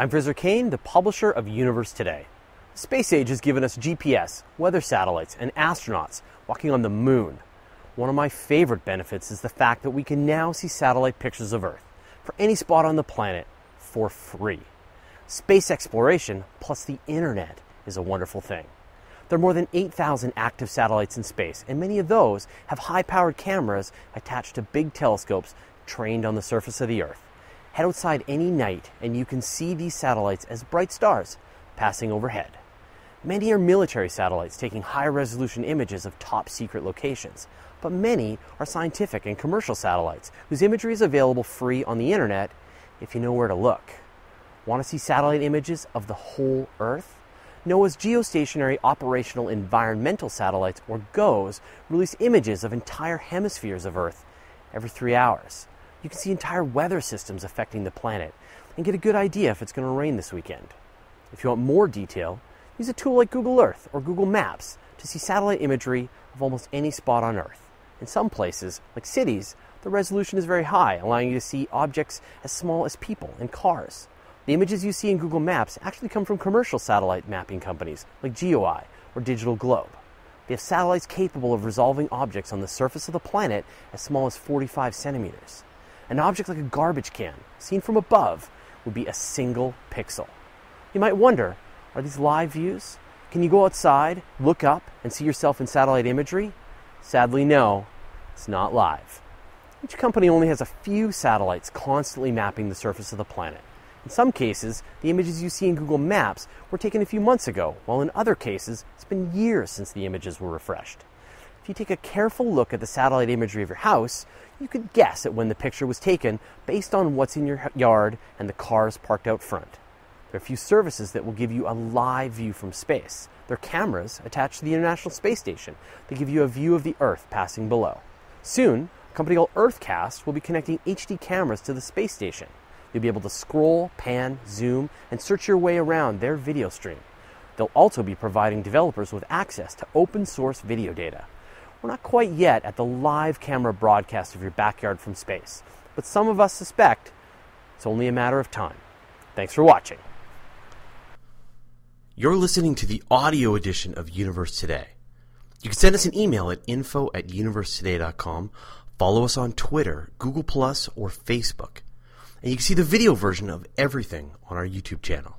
I'm Fraser Cain, the publisher of Universe Today. Space Age has given us GPS, weather satellites, and astronauts walking on the moon. One of my favorite benefits is the fact that we can now see satellite pictures of Earth for any spot on the planet for free. Space exploration plus the internet is a wonderful thing. There are more than 8,000 active satellites in space, and many of those have high powered cameras attached to big telescopes trained on the surface of the Earth. Head outside any night and you can see these satellites as bright stars passing overhead. Many are military satellites taking high resolution images of top secret locations, but many are scientific and commercial satellites whose imagery is available free on the internet if you know where to look. Want to see satellite images of the whole Earth? NOAA's Geostationary Operational Environmental Satellites, or GOES, release images of entire hemispheres of Earth every three hours. You can see entire weather systems affecting the planet and get a good idea if it's going to rain this weekend. If you want more detail, use a tool like Google Earth or Google Maps to see satellite imagery of almost any spot on Earth. In some places, like cities, the resolution is very high, allowing you to see objects as small as people and cars. The images you see in Google Maps actually come from commercial satellite mapping companies like GeoEye or Digital Globe. They have satellites capable of resolving objects on the surface of the planet as small as 45 centimeters. An object like a garbage can, seen from above, would be a single pixel. You might wonder are these live views? Can you go outside, look up, and see yourself in satellite imagery? Sadly, no, it's not live. Each company only has a few satellites constantly mapping the surface of the planet. In some cases, the images you see in Google Maps were taken a few months ago, while in other cases, it's been years since the images were refreshed. If you take a careful look at the satellite imagery of your house, you could guess at when the picture was taken based on what's in your yard and the cars parked out front. There are a few services that will give you a live view from space. They're cameras attached to the International Space Station. that give you a view of the Earth passing below. Soon, a company called UrtheCast will be connecting HD cameras to the space station. You'll be able to scroll, pan, zoom, and search your way around their video stream. They'll also be providing developers with access to open source video data. We're not quite yet at the live camera broadcast of your backyard from space, but some of us suspect it's only a matter of time. Thanks for watching. You're listening to the audio edition of Universe Today. You can send us an email at info at universetoday.com, follow us on Twitter, Google Plus, or Facebook. And you can see the video version of everything on our YouTube channel.